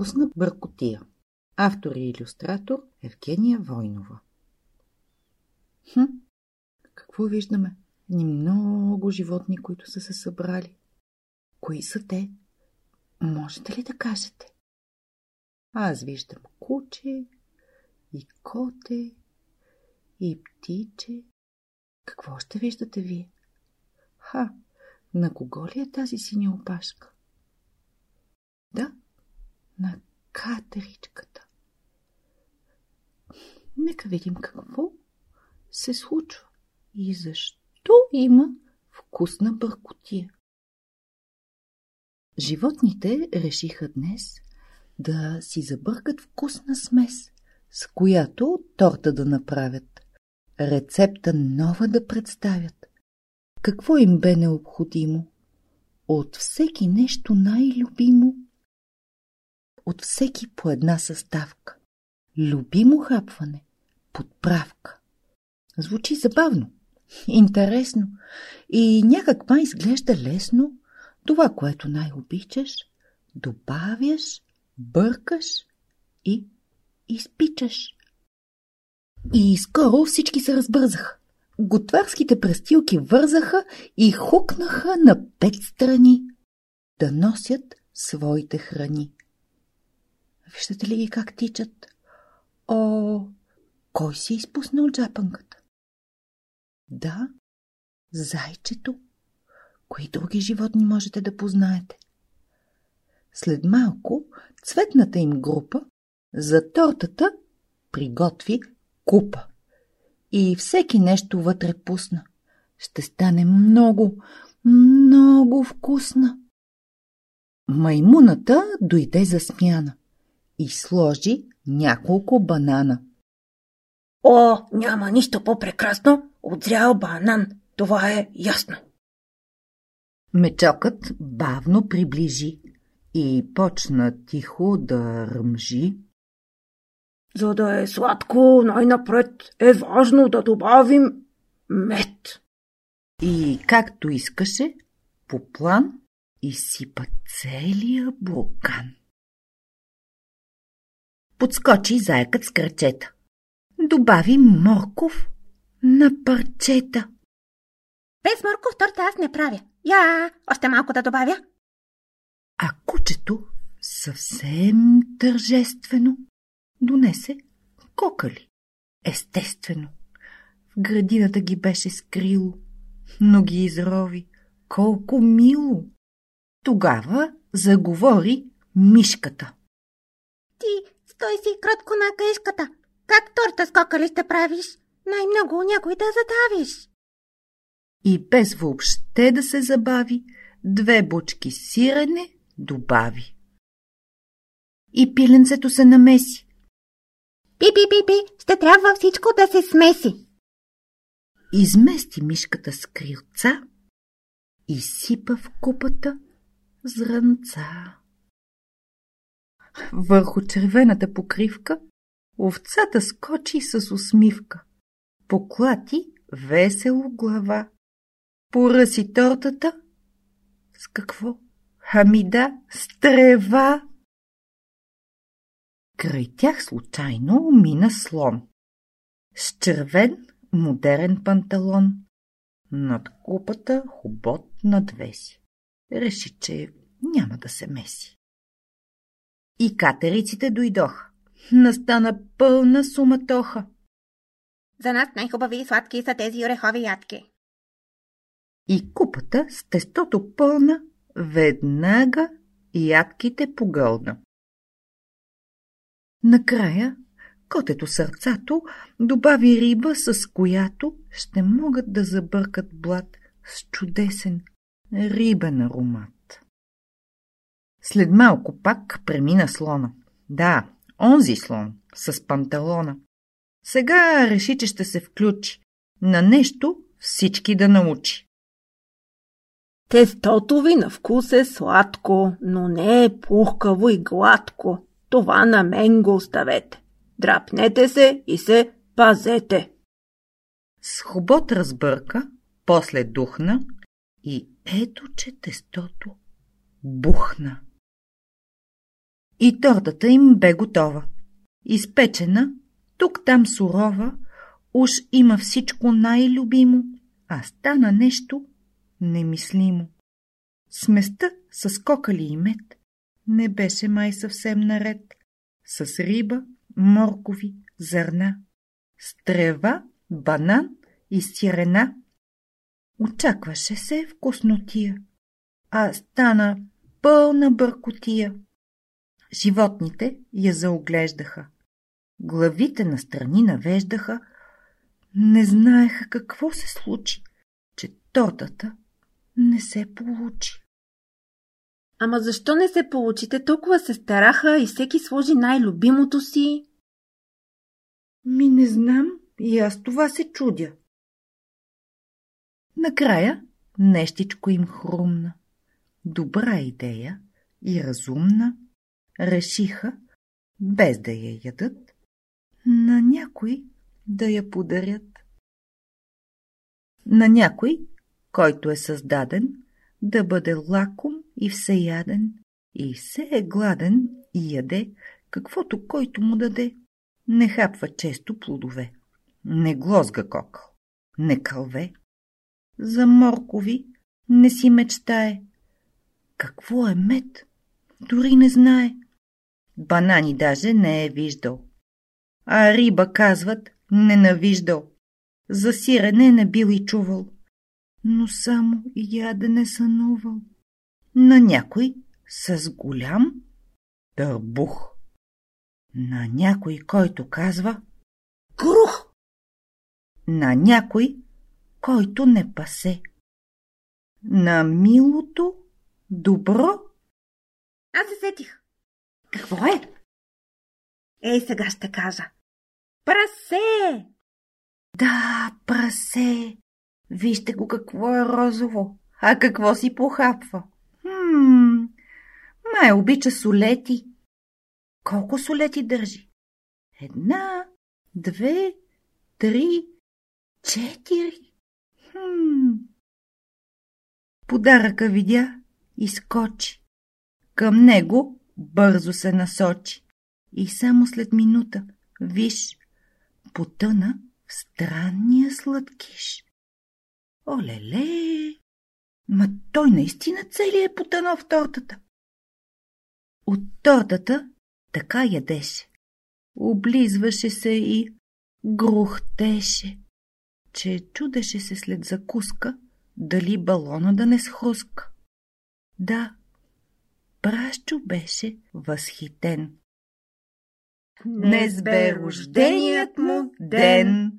Вкусна бъркотия. Автор и иллюстратор Евгения Войнова. Хм, какво виждаме? Ни много животни, които са се събрали. Кои са те? Можете ли да кажете? Аз виждам куче и коте и птиче. Какво ще виждате вие? Ха, на кого ли е тази синя опашка? Да, на катеричката. Нека видим какво се случва и защо има вкусна бъркотия. Животните решиха днес да си забъркат вкусна смес, с която торта да направят, рецепта нова да представят. Какво им бе необходимо? От всеки нещо най-любимо. От всеки по една съставка. Любимо хапване. Подправка. Звучи забавно, интересно и някак ма изглежда лесно. Това, което най-обичаш, добавяш, бъркаш и изпичаш. И скоро всички се разбързаха. Готварските престилки вързаха и хукнаха на пет страни да носят своите храни. Виждате ли ги как тичат? О, кой си е изпуснал джапанката? Да, зайчето. Кои други животни можете да познаете? След малко цветната им група за тортата приготви купа. И всеки нещо вътре пусна. Ще стане много, много вкусна. Маймуната дойде за смяна и сложи няколко банана. О, няма нищо по-прекрасно от зрял банан, това е ясно. Мечокът бавно приближи и почна тихо да ръмжи. За да е сладко, най-напред е важно да добавим мед. И както искаше, по план изсипа целия буркан. Подскочи заекът с кръчета. Добави морков на парчета. Без морков торта аз не правя. Я, още малко да добавя. А кучето съвсем тържествено донесе кокали. Естествено. В градината ги беше скрило, но ги изрови. Колко мило! Тогава заговори мишката. Ти стой си кротко на каишката. Как торта с кокали ще правиш? Най-много някой да задавиш. И без въобще да се забави, две бучки сирене добави. И пиленцето се намеси. Пи-пи-пи-пи, ще трябва всичко да се смеси. Измести мишката с крилца и сипа в купата зранца. Върху червената покривка овцата скочи с усмивка. Поклати весело глава. Поръси тортата. С какво? Ами да, с трева. Край тях случайно мина слон. С червен модерен панталон. Над купата хубот надвеси. Реши, че няма да се меси. И катериците дойдоха. Настана пълна суматоха. За нас най-хубави и сладки са тези орехови ядки. И купата с тестото пълна веднага ядките погълна. Накрая котето сърцато добави риба, с която ще могат да забъркат блат с чудесен рибен аромат. След малко пак премина слона. Да, онзи слон с панталона. Сега реши, че ще се включи. На нещо всички да научи. Тестото ви на вкус е сладко, но не е пухкаво и гладко. Това на мен го оставете. Драпнете се и се пазете. С хубот разбърка, после духна и ето, че тестото бухна. И тортата им бе готова. Изпечена, тук-там сурова, уж има всичко най-любимо, а стана нещо немислимо. Сместа с кокали и мед не беше май съвсем наред. С риба, моркови, зърна, с трева, банан и сирена. Очакваше се вкуснотия, а стана пълна бъркотия. Животните я заоглеждаха. Главите настрани навеждаха. Не знаеха какво се случи, че тортата не се получи. Ама защо не се получите? Толкова се стараха и всеки сложи най-любимото си. Ми не знам и аз това се чудя. Накрая нещичко им хрумна. Добра идея и разумна решиха, без да я ядат, на някой да я подарят. На някой, който е създаден да бъде лаком и всеяден, и все е гладен и яде, каквото който му даде. Не хапва често плодове, не глозга кокъл, не кълве. За моркови не си мечтае. Какво е мед? Дори не знае. Банани даже не е виждал. А риба, казват, ненавиждал. За сирене не бил и чувал. Но само ядене сънувал на някой с голям търбух, на някой, който казва Крух, на някой, който не пасе, на милото добро. Аз се сетих. Какво е? Ей, сега ще кажа. Прасе! Да, прасе. Вижте го какво е розово, а какво си похапва. Хм, май обича солети. Колко солети държи? Една, две, три, четири. Хм. Подаръка видя и скочи. Към него бързо се насочи. И само след минута, виж, потъна в странния сладкиш. Олеле! Ма той наистина целият е потънал в тортата. От тортата така ядеше. Облизваше се и грухтеше, че чудеше се след закуска, дали балона да не схруска. Да, Пращо беше възхитен. Днес бе рожденият му ден.